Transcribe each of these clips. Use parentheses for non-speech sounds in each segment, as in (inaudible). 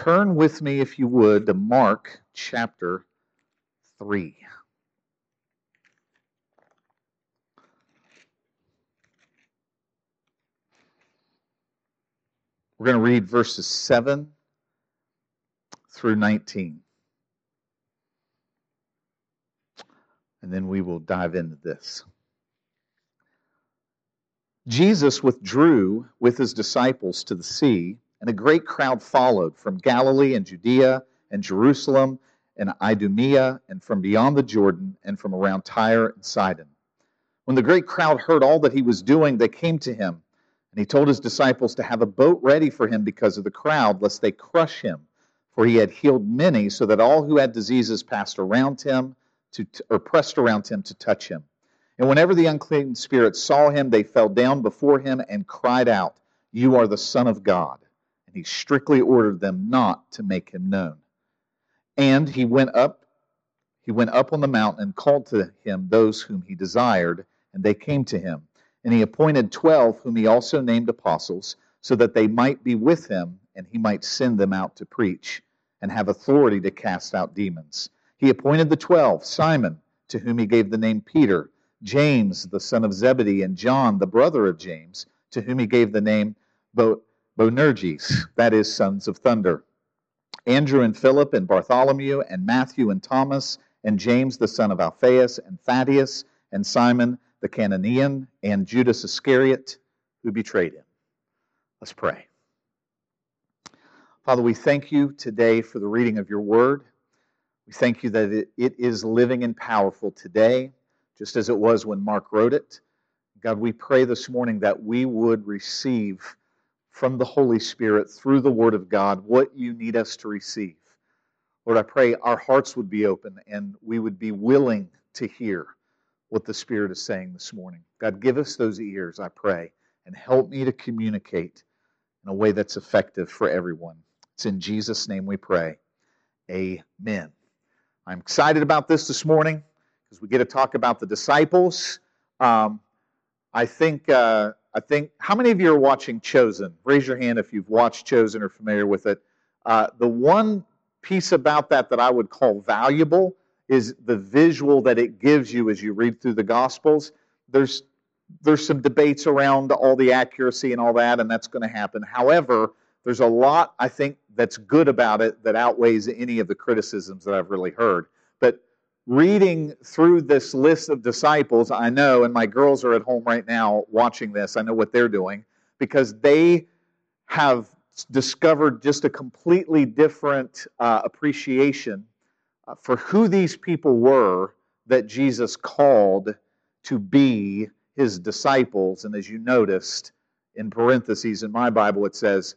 Turn with me, if you would, to Mark chapter 3. We're going to read verses 7 through 19. And then we will dive into this. Jesus withdrew with his disciples to the sea, and a great crowd followed from Galilee and Judea and Jerusalem and Idumea and from beyond the Jordan and from around Tyre and Sidon. When the great crowd heard all that he was doing, they came to him, and he told his disciples to have a boat ready for him because of the crowd, lest they crush him. For he had healed many, so that all who had diseases passed around him to, or pressed around him to touch him. And whenever the unclean spirits saw him, they fell down before him and cried out, You are the Son of God. And he strictly ordered them not to make him known. And he went up, he went up on the mountain and called to him those whom he desired, and they came to him. And he appointed twelve, whom he also named apostles, so that they might be with him, and he might send them out to preach, and have authority to cast out demons. He appointed the twelve Simon, to whom he gave the name Peter James, the son of Zebedee, and John, the brother of James, to whom he gave the name Bo- Boanerges, that is, sons of thunder. Andrew and Philip and Bartholomew and Matthew and Thomas and James, the son of Alphaeus and Thaddeus and Simon the Cananean and Judas Iscariot, who betrayed him. Let's pray. Father, we thank you today for the reading of your word. We thank you that it is living and powerful today just as it was when Mark wrote it. God, we pray this morning that we would receive from the Holy Spirit through the Word of God what you need us to receive. Lord, I pray our hearts would be open and we would be willing to hear what the Spirit is saying this morning. God, give us those ears, I pray, and help me to communicate in a way that's effective for everyone. It's in Jesus' name we pray. Amen. I'm excited about this this morning because we get to talk about the disciples. Um, I think uh, I think how many of you are watching Chosen? Raise your hand if you've watched Chosen or familiar with it. Uh, the one piece about that that I would call valuable is the visual that it gives you as you read through the Gospels. There's there's some debates around all the accuracy and all that, and that's going to happen. However, there's a lot I think that's good about it that outweighs any of the criticisms that I've really heard. But reading through this list of disciples, I know, and my girls are at home right now watching this, I know what they're doing, because they have discovered just a completely different uh, appreciation uh, for who these people were that Jesus called to be his disciples. And as you noticed in parentheses in my Bible, it says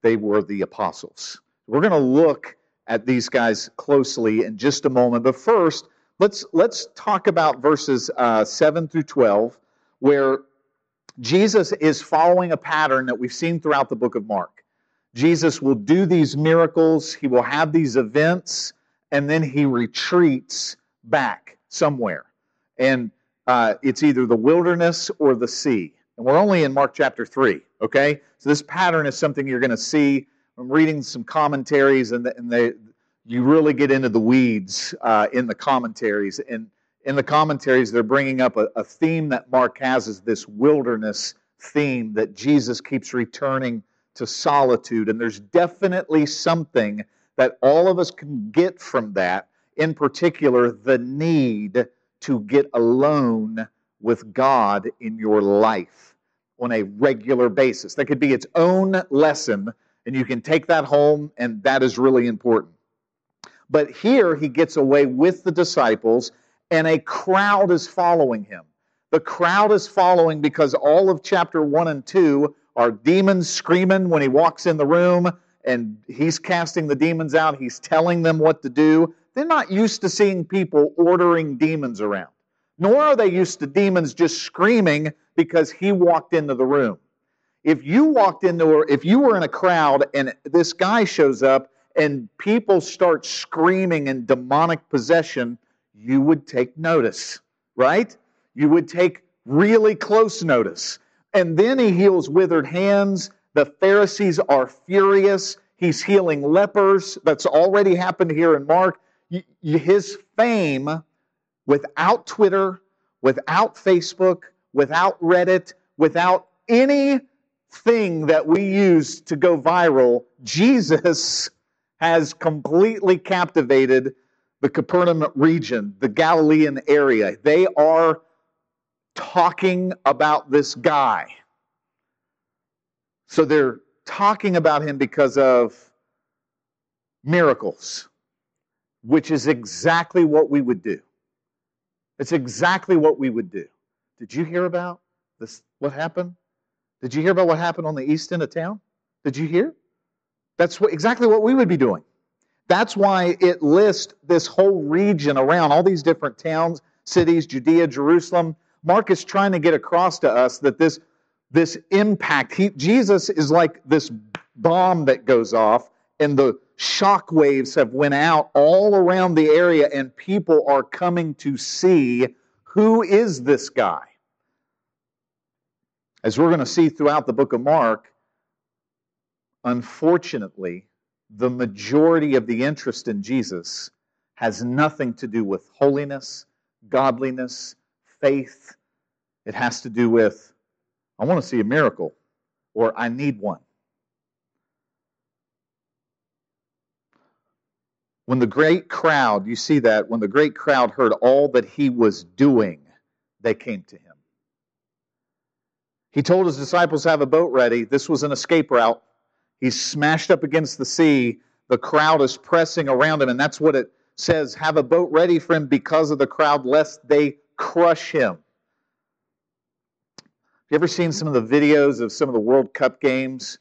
they were the apostles. We're going to look at these guys closely in just a moment. But first, let's let's talk about verses uh, seven through twelve, where Jesus is following a pattern that we've seen throughout the book of Mark. Jesus will do these miracles, he will have these events, and then he retreats back somewhere. And uh, it's either the wilderness or the sea. And we're only in Mark chapter 3, okay? So this pattern is something you're going to see I'm reading some commentaries, and, and they, you really get into the weeds uh, in the commentaries. And in the commentaries, they're bringing up a, a theme that Mark has is this wilderness theme that Jesus keeps returning to solitude. And there's definitely something that all of us can get from that, in particular, the need to get alone with God in your life on a regular basis. That could be its own lesson and you can take that home, and that is really important. But here he gets away with the disciples, and a crowd is following him. The crowd is following because all of chapter 1 and 2 are demons screaming when he walks in the room, and he's casting the demons out. He's telling them what to do. They're not used to seeing people ordering demons around, nor are they used to demons just screaming because he walked into the room. If you walked into, if you were in a crowd and this guy shows up and people start screaming in demonic possession, you would take notice, right? You would take really close notice. And then he heals withered hands. The Pharisees are furious. He's healing lepers. That's already happened here in Mark. His fame without Twitter, without Facebook, without Reddit, without anything that we use to go viral, Jesus has completely captivated the Capernaum region, the Galilean area. They are talking about this guy. So they're talking about him because of miracles, which is exactly what we would do. It's exactly what we would do. Did you hear about this? What happened? Did you hear about what happened on the east end of town? Did you hear? That's what, exactly what we would be doing. That's why it lists this whole region around all these different towns, cities, Judea, Jerusalem. Mark is trying to get across to us that this, this impact, he, Jesus is like this bomb that goes off, and the shock waves have went out all around the area, and people are coming to see who is this guy. As we're going to see throughout the book of Mark, unfortunately, the majority of the interest in Jesus has nothing to do with holiness, godliness, faith. It has to do with, I want to see a miracle, or I need one. When the great crowd, you see that, when the great crowd heard all that he was doing, they came to him. He told his disciples to have a boat ready. This was an escape route. He's smashed up against the sea. The crowd is pressing around him, and that's what it says have a boat ready for him because of the crowd, lest they crush him. You ever seen some of the videos of some of the World Cup games?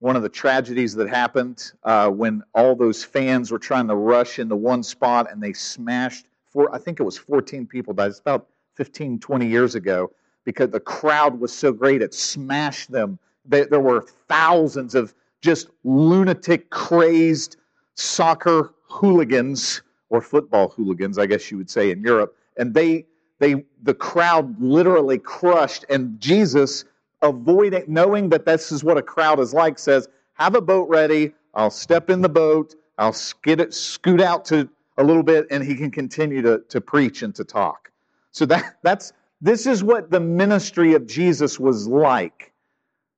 One of the tragedies that happened uh, when all those fans were trying to rush into one spot and they smashed, four, I think it was 14 people died. It's about 15, 20 years ago because the crowd was so great, it smashed them. There were thousands of just lunatic, crazed soccer hooligans or football hooligans, I guess you would say in Europe, and they they the crowd literally crushed. And Jesus avoiding knowing that this is what a crowd is like says have a boat ready. I'll step in the boat. I'll skid it scoot out to a little bit and he can continue to, to preach and to talk. So that that's this is what the ministry of Jesus was like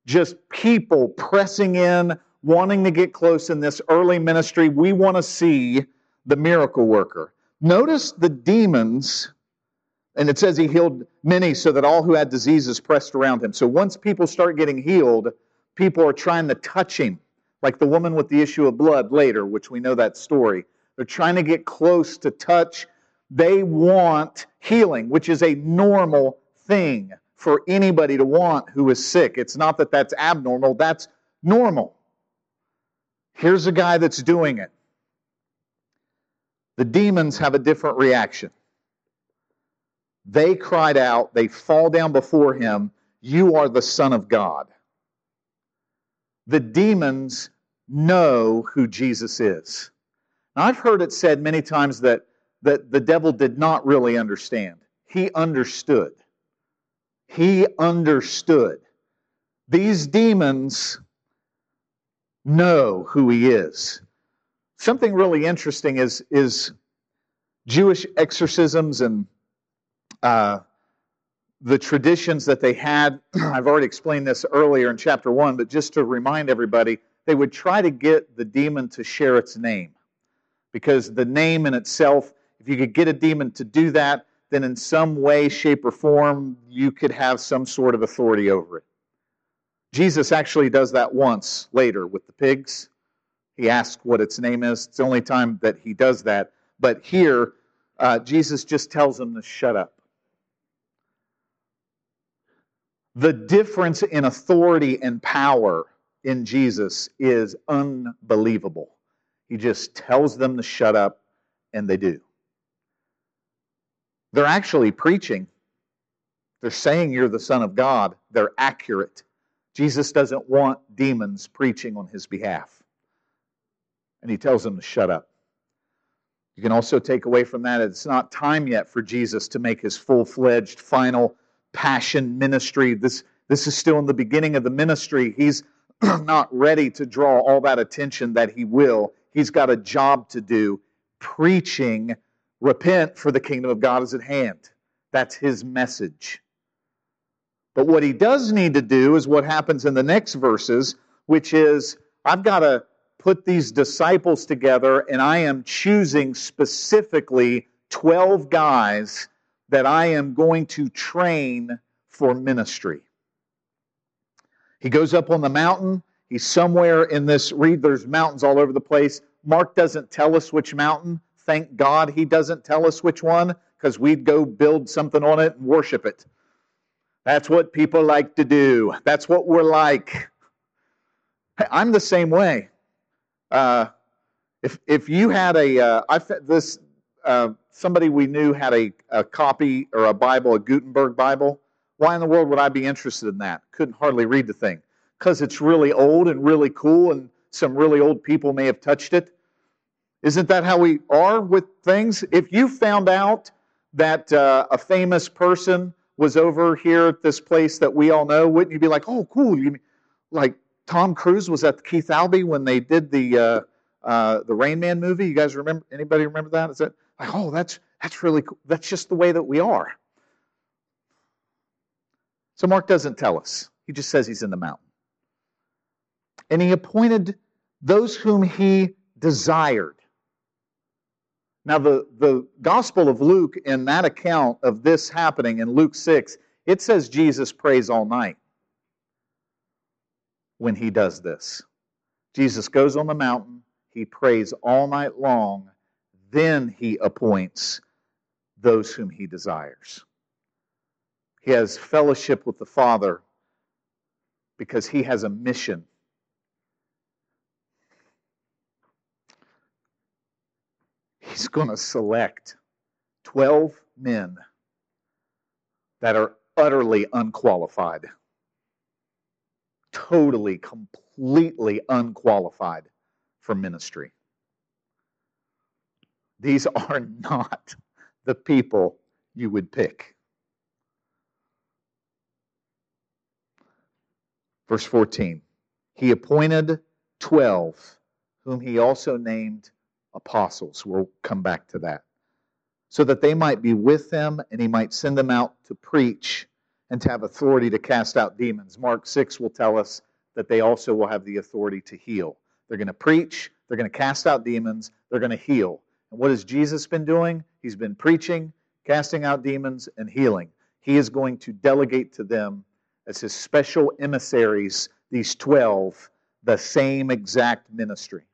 just people pressing in, wanting to get close in this early ministry. We want to see the miracle worker. Notice the demons, and it says he healed many so that all who had diseases pressed around him. So once people start getting healed, people are trying to touch him, like the woman with the issue of blood later, which we know that story. They're trying to get close to touch. They want healing, which is a normal thing for anybody to want who is sick. It's not that that's abnormal, that's normal. Here's a guy that's doing it. The demons have a different reaction. They cried out, they fall down before him, You are the Son of God. The demons know who Jesus is. Now, I've heard it said many times that, that the devil did not really understand. He understood. He understood. These demons know who he is. Something really interesting is, is Jewish exorcisms and uh, the traditions that they had. (clears throat) I've already explained this earlier in chapter one, but just to remind everybody, they would try to get the demon to share its name. Because the name in itself, if you could get a demon to do that, then in some way, shape, or form, you could have some sort of authority over it. Jesus actually does that once later with the pigs. He asks what its name is. It's the only time that he does that. But here, uh, Jesus just tells them to shut up. The difference in authority and power in Jesus is unbelievable. He just tells them to shut up, and they do. They're actually preaching. They're saying you're the Son of God. They're accurate. Jesus doesn't want demons preaching on his behalf. And he tells them to shut up. You can also take away from that it's not time yet for Jesus to make his full fledged final passion ministry. This, this is still in the beginning of the ministry. He's (clears throat) not ready to draw all that attention that he will. He's got a job to do preaching, repent, for the kingdom of God is at hand. That's his message. But what he does need to do is what happens in the next verses, which is I've got to put these disciples together, and I am choosing specifically 12 guys that I am going to train for ministry. He goes up on the mountain. He's somewhere in this, read, there's mountains all over the place. Mark doesn't tell us which mountain. Thank God he doesn't tell us which one, because we'd go build something on it and worship it. That's what people like to do. That's what we're like. I'm the same way. Uh, if if you had a, uh, I this uh, somebody we knew had a, a copy or a Bible, a Gutenberg Bible. Why in the world would I be interested in that? Couldn't hardly read the thing because it's really old and really cool, and some really old people may have touched it. Isn't that how we are with things? If you found out that uh, a famous person was over here at this place that we all know, wouldn't you be like, "Oh, cool"? You like Tom Cruise was at Keith Albee when they did the uh, uh, the Rain Man movie. You guys remember? Anybody remember that? Is that like, oh, that's that's really cool. That's just the way that we are. So Mark doesn't tell us. He just says he's in the mountain. And he appointed those whom he desired. Now, the, the Gospel of Luke, in that account of this happening in Luke 6, it says Jesus prays all night when he does this. Jesus goes on the mountain, he prays all night long, then he appoints those whom he desires. He has fellowship with the Father because he has a mission. He's going to select 12 men that are utterly unqualified totally, completely unqualified for ministry. These (laughs) are not the people you would pick. Verse 14 He appointed 12, whom he also named apostles. We'll come back to that. So that they might be with them and he might send them out to preach and to have authority to cast out demons. Mark 6 will tell us that they also will have the authority to heal. They're going to preach, they're going to cast out demons, they're going to heal. And what has Jesus been doing? He's been preaching, casting out demons, and healing. He is going to delegate to them as his special emissaries, these 12, the same exact ministry.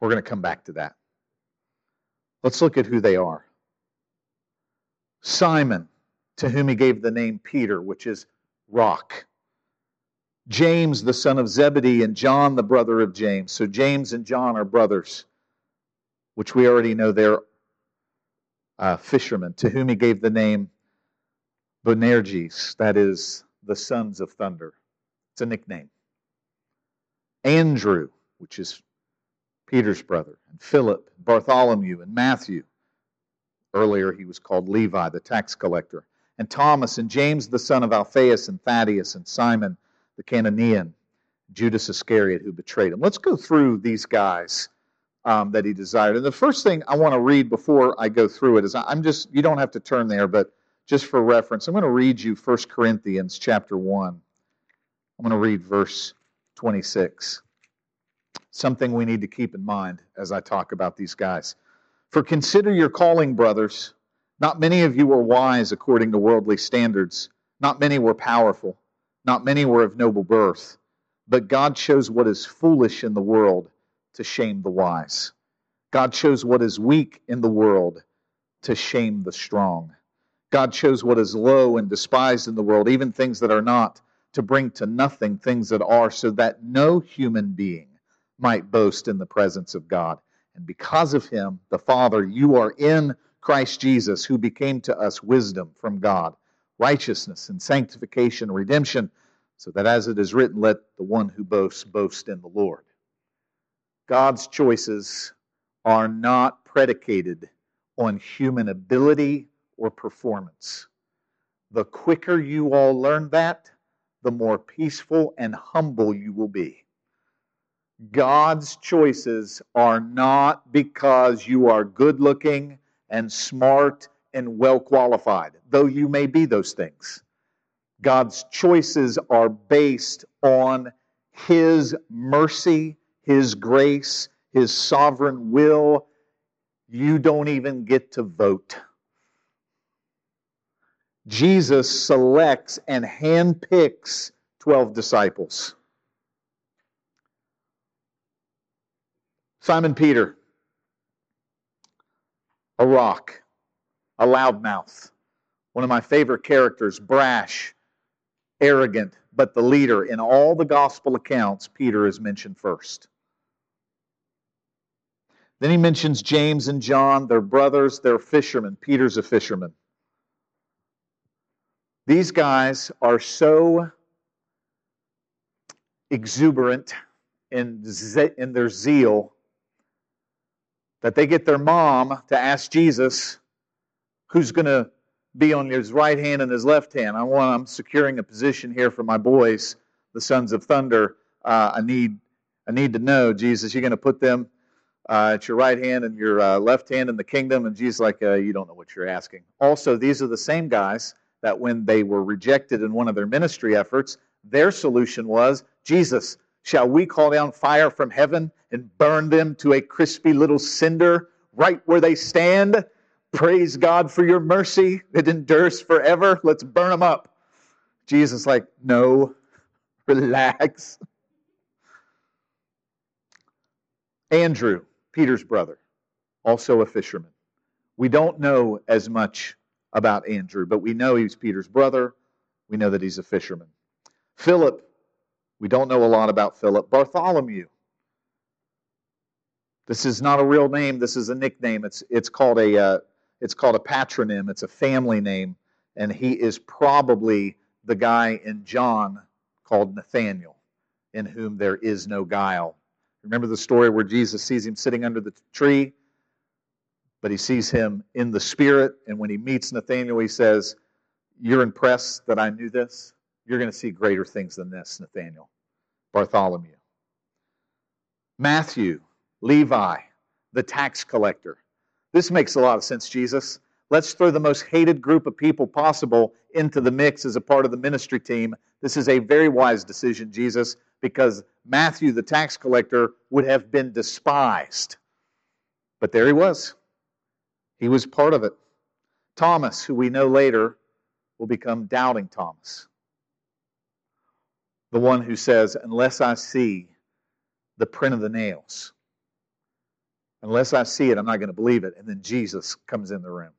We're going to come back to that. Let's look at who they are. Simon, to whom he gave the name Peter, which is rock. James, the son of Zebedee, and John, the brother of James. So James and John are brothers, which we already know they're uh, fishermen, to whom he gave the name Boanerges, that is, the sons of thunder. It's a nickname. Andrew, which is Peter's brother, and Philip, Bartholomew, and Matthew, Earlier, he was called Levi, the tax collector. And Thomas and James, the son of Alphaeus, and Thaddeus, and Simon, the Cananean, Judas Iscariot, who betrayed him. Let's go through these guys um, that he desired. And the first thing I want to read before I go through it is I'm just, you don't have to turn there, but just for reference, I'm going to read you 1 Corinthians chapter 1. I'm going to read verse 26. Something we need to keep in mind as I talk about these guys. For consider your calling, brothers. Not many of you were wise according to worldly standards. Not many were powerful. Not many were of noble birth. But God chose what is foolish in the world to shame the wise. God chose what is weak in the world to shame the strong. God chose what is low and despised in the world, even things that are not, to bring to nothing things that are, so that no human being might boast in the presence of God. And because of him, the Father, you are in Christ Jesus, who became to us wisdom from God, righteousness and sanctification, redemption, so that as it is written, let the one who boasts boast in the Lord. God's choices are not predicated on human ability or performance. The quicker you all learn that, the more peaceful and humble you will be. God's choices are not because you are good looking and smart and well qualified, though you may be those things. God's choices are based on His mercy, His grace, His sovereign will. You don't even get to vote. Jesus selects and handpicks 12 disciples. Simon Peter, a rock, a loudmouth, one of my favorite characters, brash, arrogant, but the leader. In all the gospel accounts, Peter is mentioned first. Then he mentions James and John, their brothers, they're fishermen. Peter's a fisherman. These guys are so exuberant in, in their zeal that they get their mom to ask Jesus who's going to be on his right hand and his left hand. I want, I'm securing a position here for my boys, the sons of thunder. Uh, I need, I need to know, Jesus, you're going to put them uh, at your right hand and your uh, left hand in the kingdom. And Jesus, like, uh, you don't know what you're asking. Also, these are the same guys that when they were rejected in one of their ministry efforts, their solution was, Jesus, shall we call down fire from heaven and burn them to a crispy little cinder right where they stand? Praise God for your mercy. It endures forever. Let's burn them up. Jesus, like, no, relax. Andrew, Peter's brother, also a fisherman. We don't know as much about Andrew, but we know he's Peter's brother. We know that he's a fisherman. Philip, we don't know a lot about Philip. Bartholomew, this is not a real name. This is a nickname. It's, it's called a, uh, it's called a patronym, it's a family name, and he is probably the guy in John called Nathaniel, in whom there is no guile. Remember the story where Jesus sees him sitting under the tree, but he sees him in the spirit, and when he meets Nathaniel, he says, You're impressed that I knew this? You're going to see greater things than this, Nathaniel. Bartholomew. Matthew, Levi, the tax collector. This makes a lot of sense, Jesus. Let's throw the most hated group of people possible into the mix as a part of the ministry team. This is a very wise decision, Jesus, because Matthew, the tax collector, would have been despised. But there he was. He was part of it. Thomas, who we know later will become doubting Thomas. The one who says, Unless I see the print of the nails, Unless I see it, I'm not going to believe it. And then Jesus comes in the room.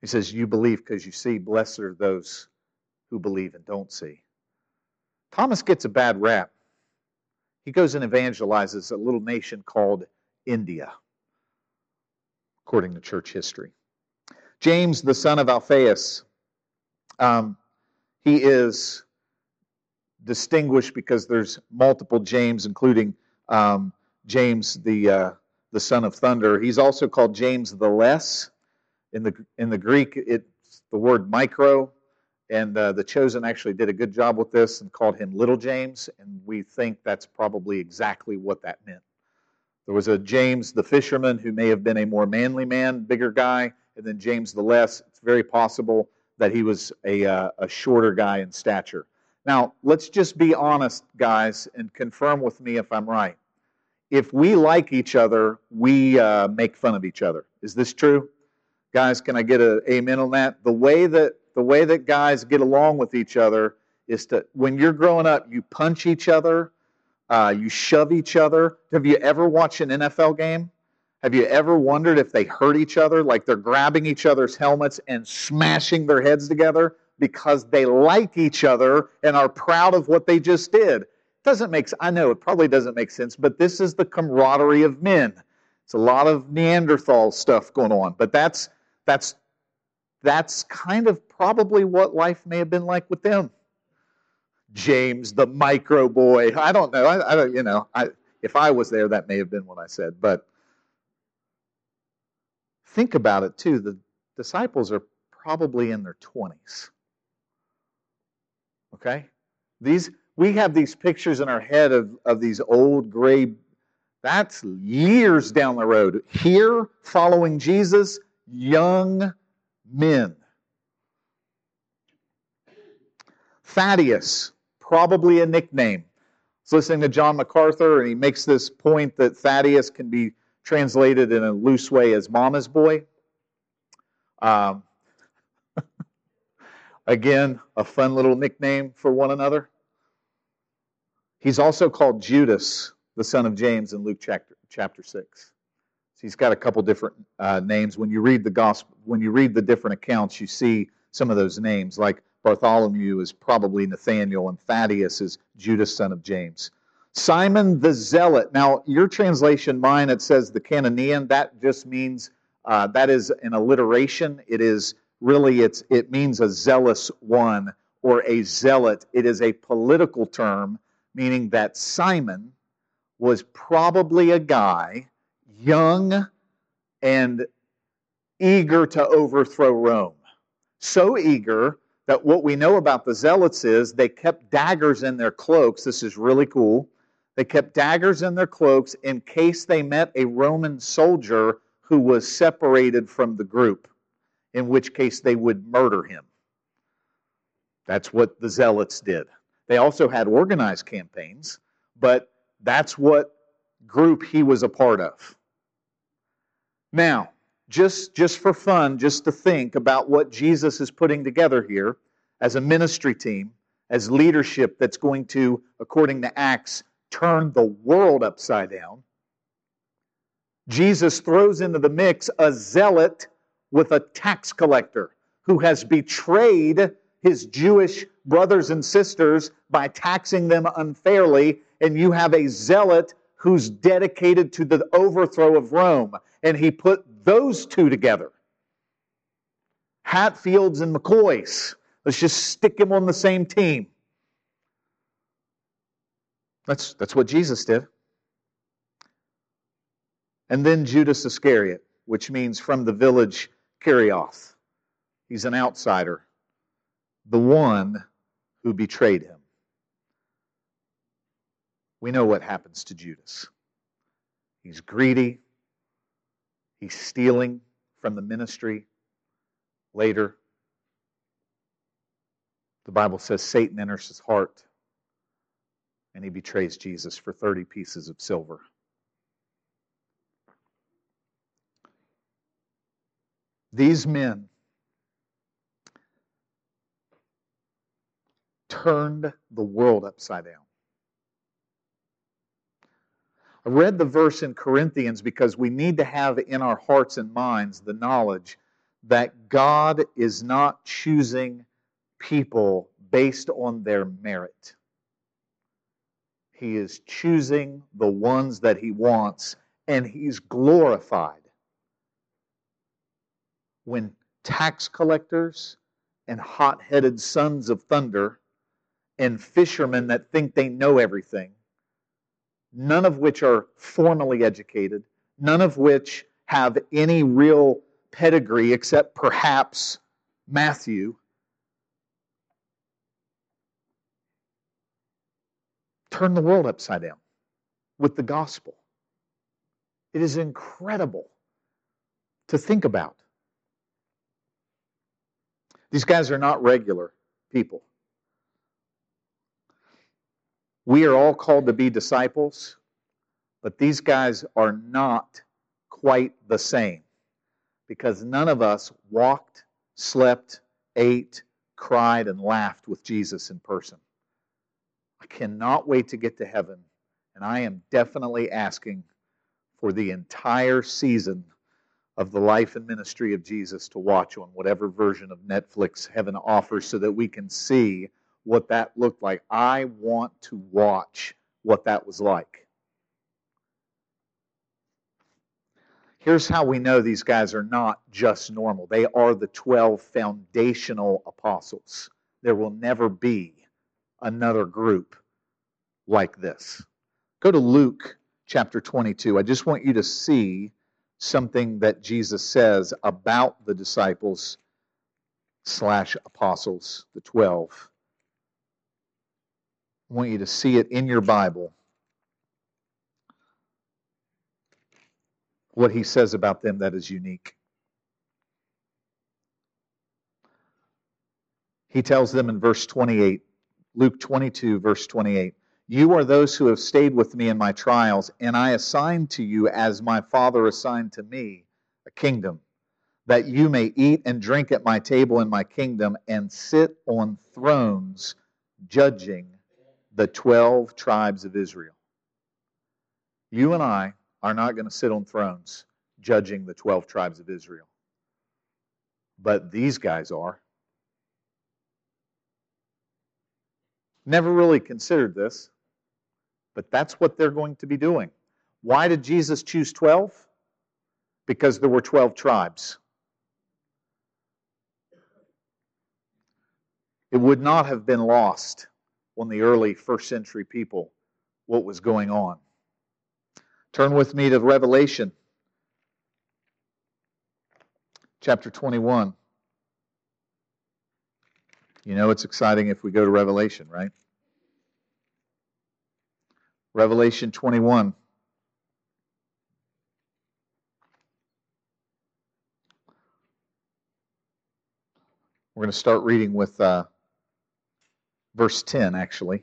He says, You believe because you see. Blessed are those who believe and don't see. Thomas gets a bad rap. He goes and evangelizes a little nation called India, according to church history. James, the son of Alphaeus, um, he is distinguished because there's multiple James, including um, James the uh, the son of thunder. He's also called James the Less. In the, in the Greek, it's the word micro, and uh, the Chosen actually did a good job with this and called him Little James, and we think that's probably exactly what that meant. There was a James the fisherman who may have been a more manly man, bigger guy, and then James the Less. It's very possible that he was a, uh, a shorter guy in stature. Now, let's just be honest, guys, and confirm with me if I'm right if we like each other, we uh, make fun of each other. Is this true? Guys, can I get an amen on that? The way that the way that guys get along with each other is to when you're growing up, you punch each other, uh, you shove each other. Have you ever watched an NFL game? Have you ever wondered if they hurt each other, like they're grabbing each other's helmets and smashing their heads together because they like each other and are proud of what they just did? Doesn't make I know it probably doesn't make sense, but this is the camaraderie of men. It's a lot of Neanderthal stuff going on, but that's that's that's kind of probably what life may have been like with them. James, the micro boy. I don't know. I, I don't. You know. I, if I was there, that may have been what I said. But think about it too. The disciples are probably in their twenties. Okay, These we have these pictures in our head of, of these old gray that's years down the road. Here, following Jesus, young men. Thaddeus, probably a nickname. I was listening to John MacArthur, and he makes this point that Thaddeus can be translated in a loose way as Mama's boy. Um, again, a fun little nickname for one another. He's also called Judas, the son of James, in Luke chapter, chapter 6. So he's got a couple different uh, names. When you read the gospel, when you read the different accounts, you see some of those names. Like Bartholomew is probably Nathaniel, and Thaddeus is Judas, son of James. Simon the Zealot. Now, your translation, mine, it says the Cananean. That just means uh, that is an alliteration. It is really it's it means a zealous one or a zealot. It is a political term meaning that Simon was probably a guy young and eager to overthrow Rome. So eager that what we know about the zealots is they kept daggers in their cloaks. This is really cool. They kept daggers in their cloaks in case they met a Roman soldier who was separated from the group, in which case they would murder him. That's what the zealots did. They also had organized campaigns, but that's what group he was a part of. Now, just, just for fun, just to think about what Jesus is putting together here as a ministry team, as leadership that's going to, according to Acts, turn the world upside down. Jesus throws into the mix a zealot with a tax collector who has betrayed his Jewish brothers and sisters by taxing them unfairly, and you have a zealot who's dedicated to the overthrow of Rome. And he put those two together Hatfields and McCoys. Let's just stick them on the same team. That's, that's what Jesus did. And then Judas Iscariot, which means from the village Kerioth. He's an outsider the one who betrayed him. We know what happens to Judas. He's greedy, he's stealing from the ministry. Later, the Bible says Satan enters his heart and he betrays Jesus for 30 pieces of silver. These men turned the world upside down. I read the verse in Corinthians because we need to have in our hearts and minds the knowledge that God is not choosing people based on their merit. He is choosing the ones that He wants, and He's glorified when tax collectors and hot headed sons of thunder and fishermen that think they know everything, none of which are formally educated, none of which have any real pedigree except perhaps Matthew. Turn the world upside down with the gospel. It is incredible to think about. These guys are not regular people. We are all called to be disciples, but these guys are not quite the same because none of us walked, slept, ate, cried, and laughed with Jesus in person. I cannot wait to get to heaven, and I am definitely asking for the entire season of the life and ministry of Jesus to watch on whatever version of Netflix heaven offers so that we can see what that looked like. I want to watch what that was like. Here's how we know these guys are not just normal. They are the 12 foundational apostles. There will never be another group like this. Go to Luke chapter 22. I just want you to see something that Jesus says about the disciples slash apostles, the 12. I want you to see it in your Bible. What he says about them that is unique. He tells them in verse 28, Luke 22, verse 28, You are those who have stayed with me in my trials, and I assign to you, as my Father assigned to me, a kingdom, that you may eat and drink at my table in my kingdom and sit on thrones judging the 12 tribes of Israel. You and I are not going to sit on thrones judging the 12 tribes of Israel. But these guys are. Never really considered this, but that's what they're going to be doing. Why did Jesus choose 12? Because there were 12 tribes. It would not have been lost on the early first century people what was going on. Turn with me to Revelation chapter 21. You know it's exciting if we go to Revelation, right? Revelation 21. We're going to start reading with uh, verse 10, actually.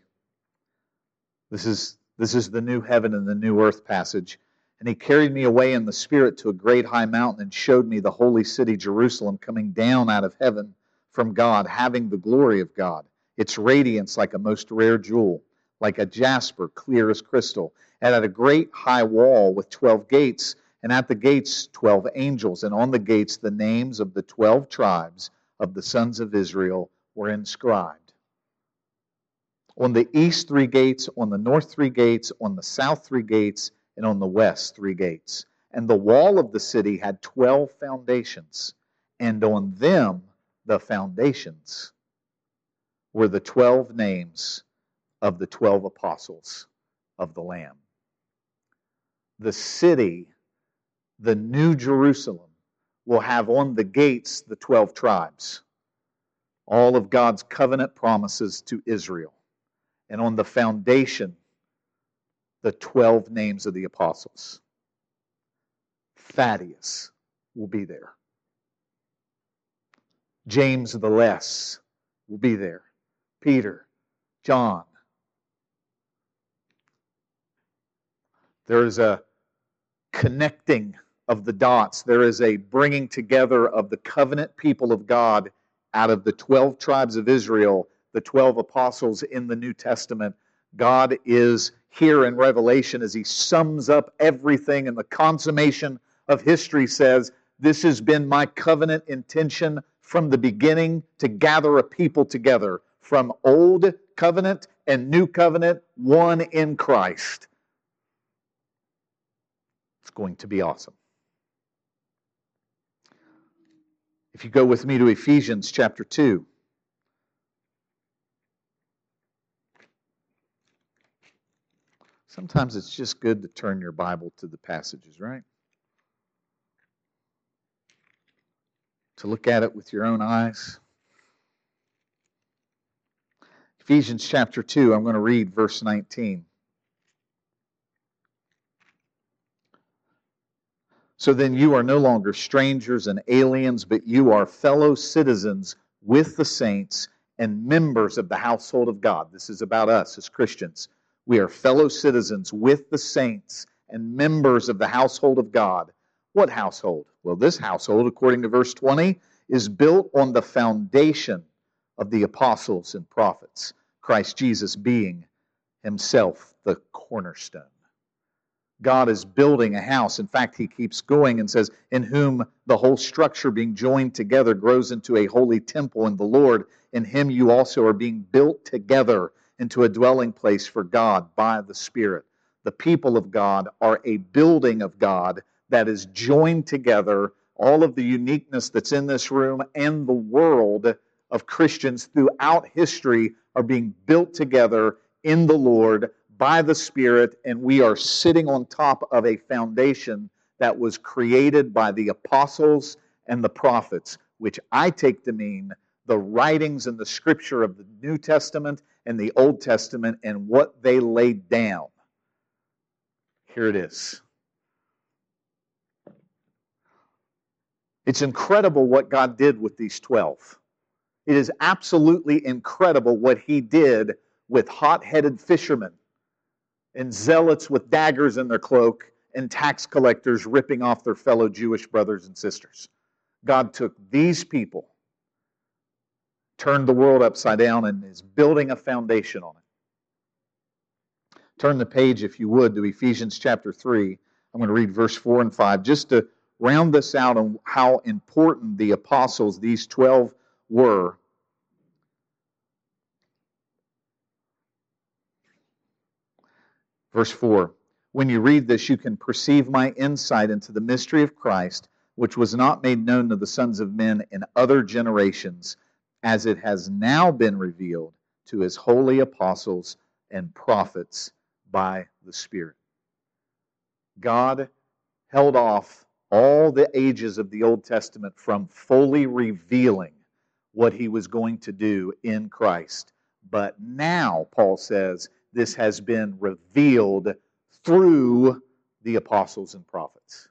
This is, this is the new heaven and the new earth passage. And he carried me away in the Spirit to a great high mountain and showed me the holy city, Jerusalem, coming down out of heaven from God, having the glory of God. Its radiance like a most rare jewel, like a jasper, clear as crystal. And at a great high wall with twelve gates, and at the gates twelve angels, and on the gates the names of the twelve tribes of the sons of Israel were inscribed on the east three gates, on the north three gates, on the south three gates, and on the west three gates. And the wall of the city had twelve foundations, and on them the foundations were the twelve names of the twelve apostles of the Lamb. The city, the New Jerusalem, will have on the gates the twelve tribes, all of God's covenant promises to Israel and on the foundation, the 12 names of the apostles. Thaddeus will be there. James the Less will be there. Peter, John. There is a connecting of the dots. There is a bringing together of the covenant people of God out of the 12 tribes of Israel the 12 apostles in the New Testament. God is here in Revelation as he sums up everything, and the consummation of history says, This has been my covenant intention from the beginning to gather a people together from old covenant and new covenant, one in Christ. It's going to be awesome. If you go with me to Ephesians chapter 2. Sometimes it's just good to turn your Bible to the passages, right? To look at it with your own eyes. Ephesians chapter 2, I'm going to read verse 19. So then you are no longer strangers and aliens, but you are fellow citizens with the saints and members of the household of God. This is about us as Christians we are fellow citizens with the saints and members of the household of God. What household? Well, this household, according to verse 20, is built on the foundation of the apostles and prophets, Christ Jesus being himself the cornerstone. God is building a house. In fact, he keeps going and says, In whom the whole structure being joined together grows into a holy temple in the Lord. In him you also are being built together into a dwelling place for God by the Spirit. The people of God are a building of God that is joined together. All of the uniqueness that's in this room and the world of Christians throughout history are being built together in the Lord by the Spirit, and we are sitting on top of a foundation that was created by the apostles and the prophets, which I take to mean the writings and the scripture of the New Testament and the Old Testament and what they laid down. Here it is. It's incredible what God did with these 12. It is absolutely incredible what He did with hot headed fishermen and zealots with daggers in their cloak and tax collectors ripping off their fellow Jewish brothers and sisters. God took these people, turned the world upside down, and is building a foundation on it. Turn the page, if you would, to Ephesians chapter 3. I'm going to read verse 4 and 5 just to round this out on how important the apostles, these 12, were. Verse 4 When you read this, you can perceive my insight into the mystery of Christ, which was not made known to the sons of men in other generations, as it has now been revealed to his holy apostles and prophets by the Spirit. God held off all the ages of the Old Testament from fully revealing what he was going to do in Christ. But now, Paul says, this has been revealed through the apostles and prophets.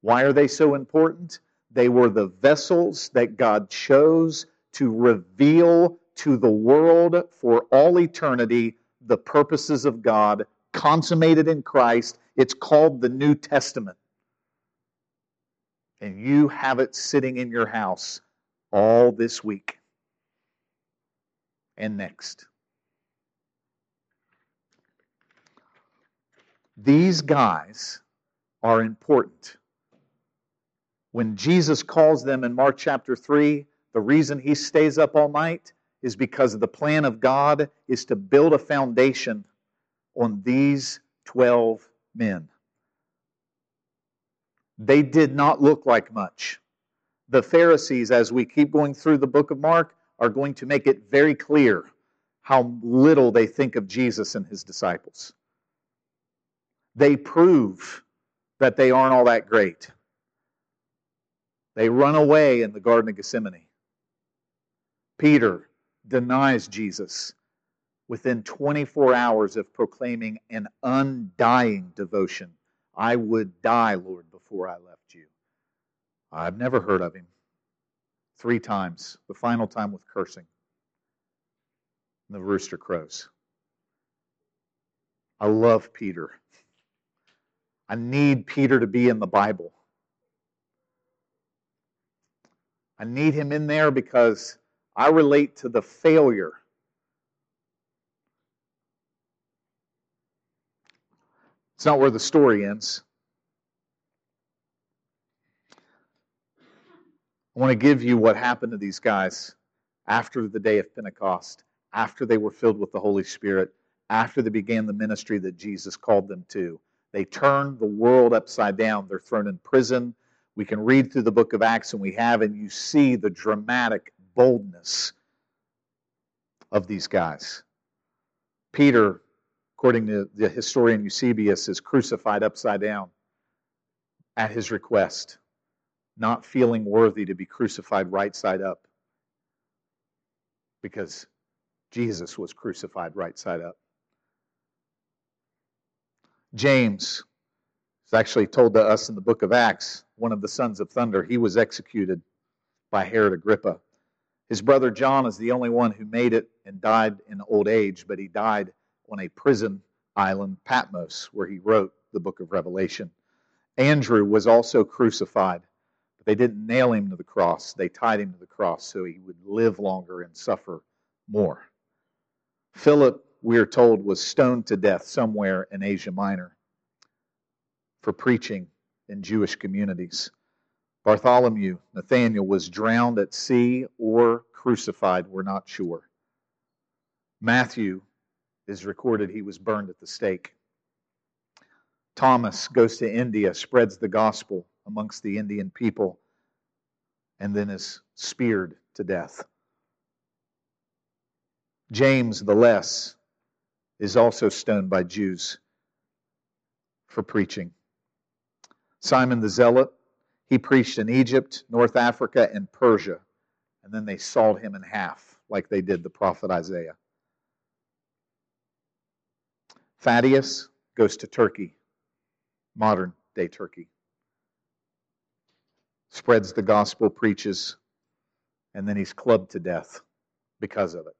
Why are they so important? They were the vessels that God chose to reveal to the world for all eternity the purposes of God consummated in Christ. It's called the New Testament and you have it sitting in your house all this week and next. These guys are important. When Jesus calls them in Mark chapter 3, the reason he stays up all night is because the plan of God is to build a foundation on these 12 men. They did not look like much. The Pharisees, as we keep going through the book of Mark, are going to make it very clear how little they think of Jesus and his disciples. They prove that they aren't all that great. They run away in the Garden of Gethsemane. Peter denies Jesus within 24 hours of proclaiming an undying devotion. I would die, Lord, before I left you. I've never heard of him. Three times, the final time with cursing. And the rooster crows. I love Peter. I need Peter to be in the Bible. I need him in there because I relate to the failure. It's not where the story ends. I want to give you what happened to these guys after the day of Pentecost, after they were filled with the Holy Spirit, after they began the ministry that Jesus called them to. They turn the world upside down. They're thrown in prison. We can read through the book of Acts, and we have, and you see the dramatic boldness of these guys. Peter, according to the historian Eusebius, is crucified upside down at his request not feeling worthy to be crucified right side up because Jesus was crucified right side up. James is actually told to us in the book of Acts, one of the sons of thunder, he was executed by Herod Agrippa. His brother John is the only one who made it and died in old age, but he died on a prison island, Patmos, where he wrote the book of Revelation. Andrew was also crucified but they didn't nail him to the cross, they tied him to the cross so he would live longer and suffer more. Philip, we are told, was stoned to death somewhere in Asia Minor for preaching in Jewish communities. Bartholomew, Nathaniel, was drowned at sea or crucified, we're not sure. Matthew is recorded he was burned at the stake. Thomas goes to India, spreads the gospel amongst the Indian people, and then is speared to death. James the Less is also stoned by Jews for preaching. Simon the Zealot, he preached in Egypt, North Africa, and Persia, and then they sawed him in half like they did the prophet Isaiah. Thaddeus goes to Turkey, modern day Turkey. Spreads the gospel, preaches, and then he's clubbed to death because of it.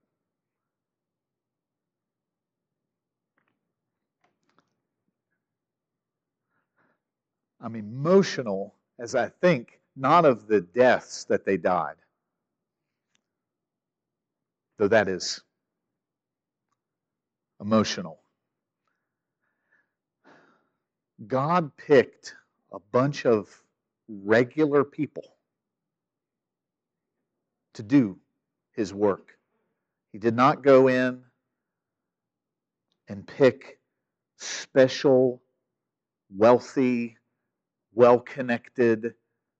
I'm emotional as I think not of the deaths that they died, though that is emotional. God picked a bunch of regular people to do his work. He did not go in and pick special, wealthy, well connected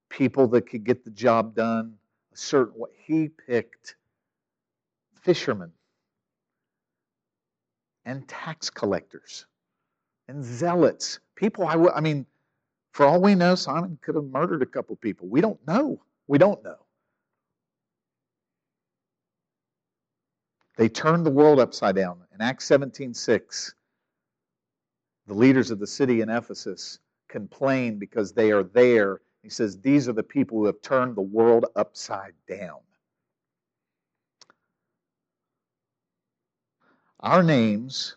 people that could get the job done a certain way. He picked fishermen and tax collectors and zealots. People, I, I mean, for all we know, Simon could have murdered a couple people. We don't know. We don't know. They turned the world upside down. In Acts 17:6, the leaders of the city in Ephesus complain because they are there. He says, These are the people who have turned the world upside down. Our names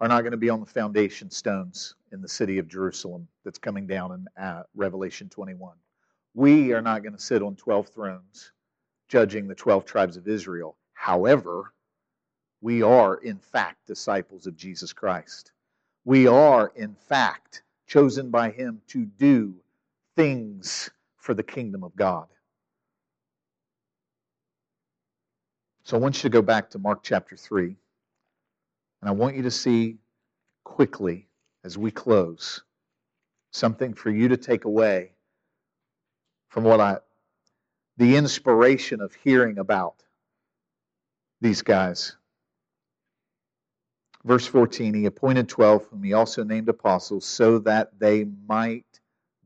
are not going to be on the foundation stones in the city of Jerusalem that's coming down in uh, Revelation 21. We are not going to sit on 12 thrones judging the 12 tribes of Israel. However, we are, in fact, disciples of Jesus Christ. We are, in fact, chosen by Him to do things for the kingdom of God. So I want you to go back to Mark chapter 3, and I want you to see quickly as we close something for you to take away from what I, the inspiration of hearing about these guys. Verse 14, he appointed 12, whom he also named apostles, so that they might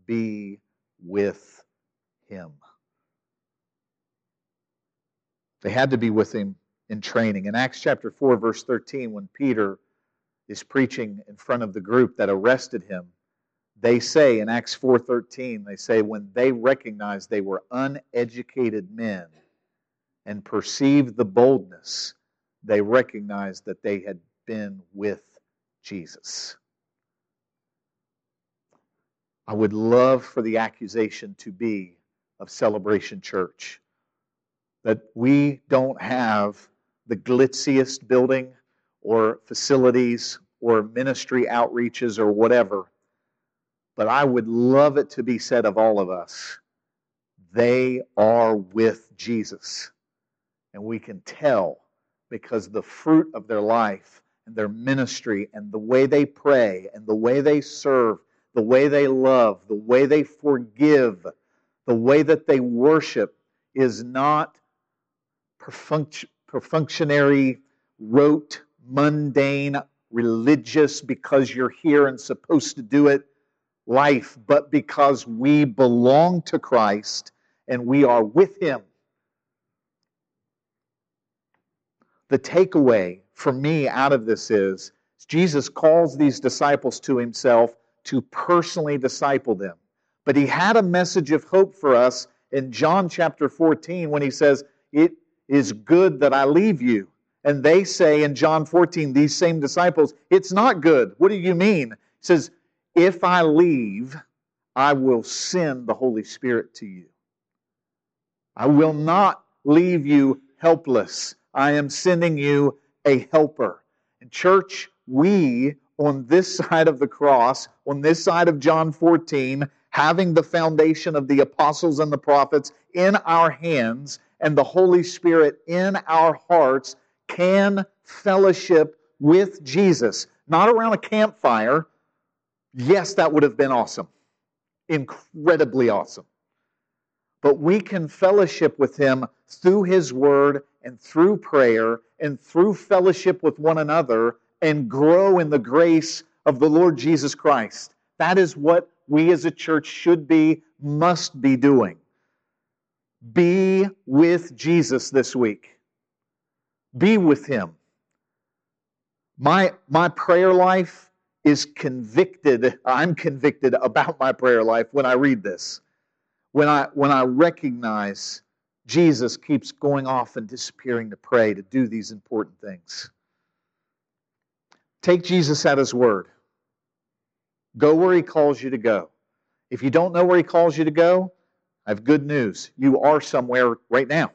be with him. They had to be with him in training. In Acts chapter 4, verse 13, when Peter is preaching in front of the group that arrested him, they say in Acts 4:13, they say when they recognized they were uneducated men and perceived the boldness, they recognized that they had been with Jesus. I would love for the accusation to be of Celebration Church that we don't have the glitziest building or facilities or ministry outreaches or whatever. But I would love it to be said of all of us they are with Jesus. And we can tell because the fruit of their life and their ministry and the way they pray and the way they serve, the way they love, the way they forgive, the way that they worship is not perfunctory, rote, mundane, religious because you're here and supposed to do it life, but because we belong to Christ and we are with Him. The takeaway for me out of this is Jesus calls these disciples to himself to personally disciple them. But he had a message of hope for us in John chapter 14 when he says, It is good that I leave you. And they say in John 14, these same disciples, It's not good. What do you mean? He says, If I leave, I will send the Holy Spirit to you. I will not leave you helpless. I am sending you a helper. In church, we on this side of the cross, on this side of John 14, having the foundation of the apostles and the prophets in our hands and the Holy Spirit in our hearts, can fellowship with Jesus. Not around a campfire. Yes, that would have been awesome. Incredibly awesome. But we can fellowship with Him through His Word and through prayer and through fellowship with one another and grow in the grace of the Lord Jesus Christ. That is what we as a church should be, must be doing. Be with Jesus this week. Be with Him. My, my prayer life is convicted. I'm convicted about my prayer life when I read this. When I, when I recognize Jesus keeps going off and disappearing to pray, to do these important things. Take Jesus at his word. Go where he calls you to go. If you don't know where he calls you to go, I have good news. You are somewhere right now,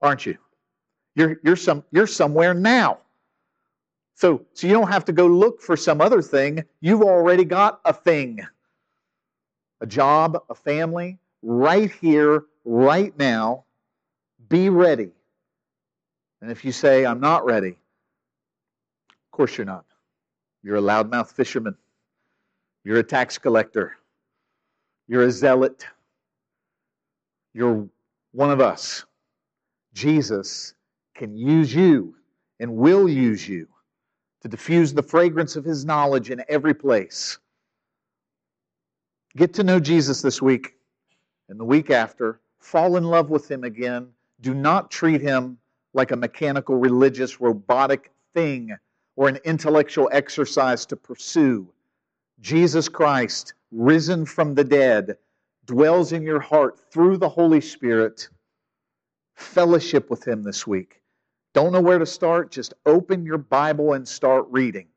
aren't you? You're, you're, some, you're somewhere now. So, so you don't have to go look for some other thing. You've already got a thing a job, a family, right here, right now. Be ready. And if you say, I'm not ready, of course you're not. You're a loudmouth fisherman. You're a tax collector. You're a zealot. You're one of us. Jesus can use you and will use you to diffuse the fragrance of his knowledge in every place. Get to know Jesus this week and the week after. Fall in love with him again. Do not treat him like a mechanical, religious, robotic thing or an intellectual exercise to pursue. Jesus Christ, risen from the dead, dwells in your heart through the Holy Spirit. Fellowship with him this week. Don't know where to start? Just open your Bible and start reading.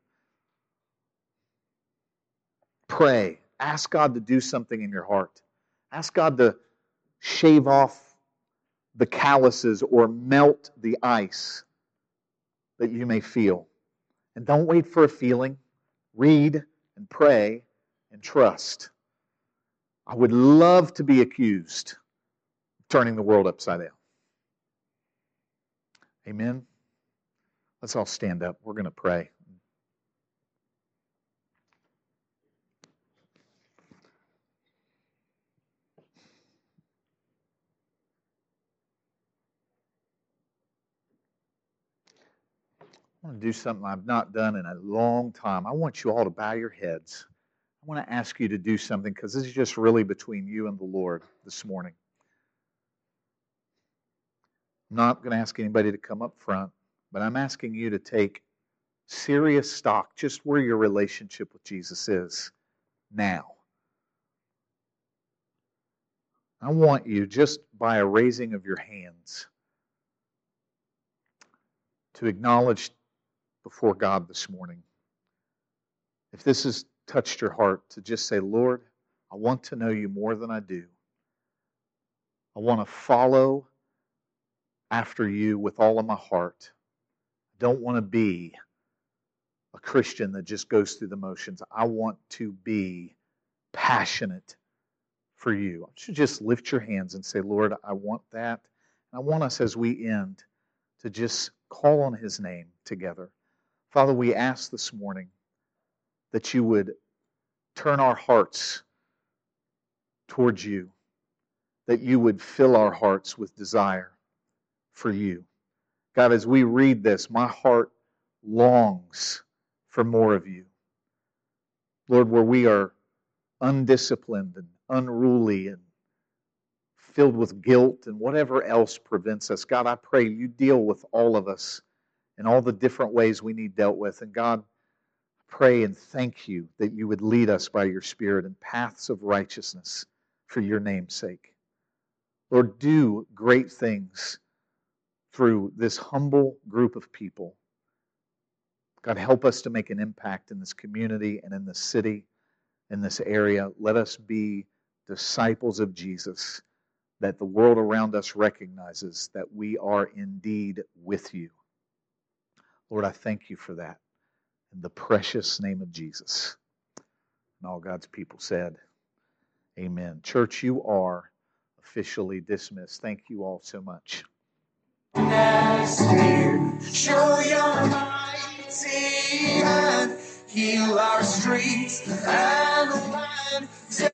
Pray. Ask God to do something in your heart. Ask God to shave off the calluses or melt the ice that you may feel. And don't wait for a feeling. Read and pray and trust. I would love to be accused of turning the world upside down. Amen. Let's all stand up. We're going to pray. I want to do something I've not done in a long time. I want you all to bow your heads. I want to ask you to do something because this is just really between you and the Lord this morning. I'm not going to ask anybody to come up front, but I'm asking you to take serious stock just where your relationship with Jesus is now. I want you, just by a raising of your hands, to acknowledge before God this morning. If this has touched your heart, to just say, Lord, I want to know you more than I do. I want to follow after you with all of my heart. I don't want to be a Christian that just goes through the motions. I want to be passionate for you. Should just lift your hands and say, Lord, I want that. And I want us as we end to just call on his name together. Father, we ask this morning that you would turn our hearts towards you, that you would fill our hearts with desire for you. God, as we read this, my heart longs for more of you. Lord, where we are undisciplined and unruly and filled with guilt and whatever else prevents us, God, I pray you deal with all of us in all the different ways we need dealt with. And God, pray and thank you that you would lead us by your Spirit in paths of righteousness for your name's sake. Lord, do great things through this humble group of people. God, help us to make an impact in this community and in this city, in this area. Let us be disciples of Jesus, that the world around us recognizes that we are indeed with you. Lord, I thank you for that. In the precious name of Jesus. And all God's people said, Amen. Church, you are officially dismissed. Thank you all so much. Show your mighty hand, heal our streets and land.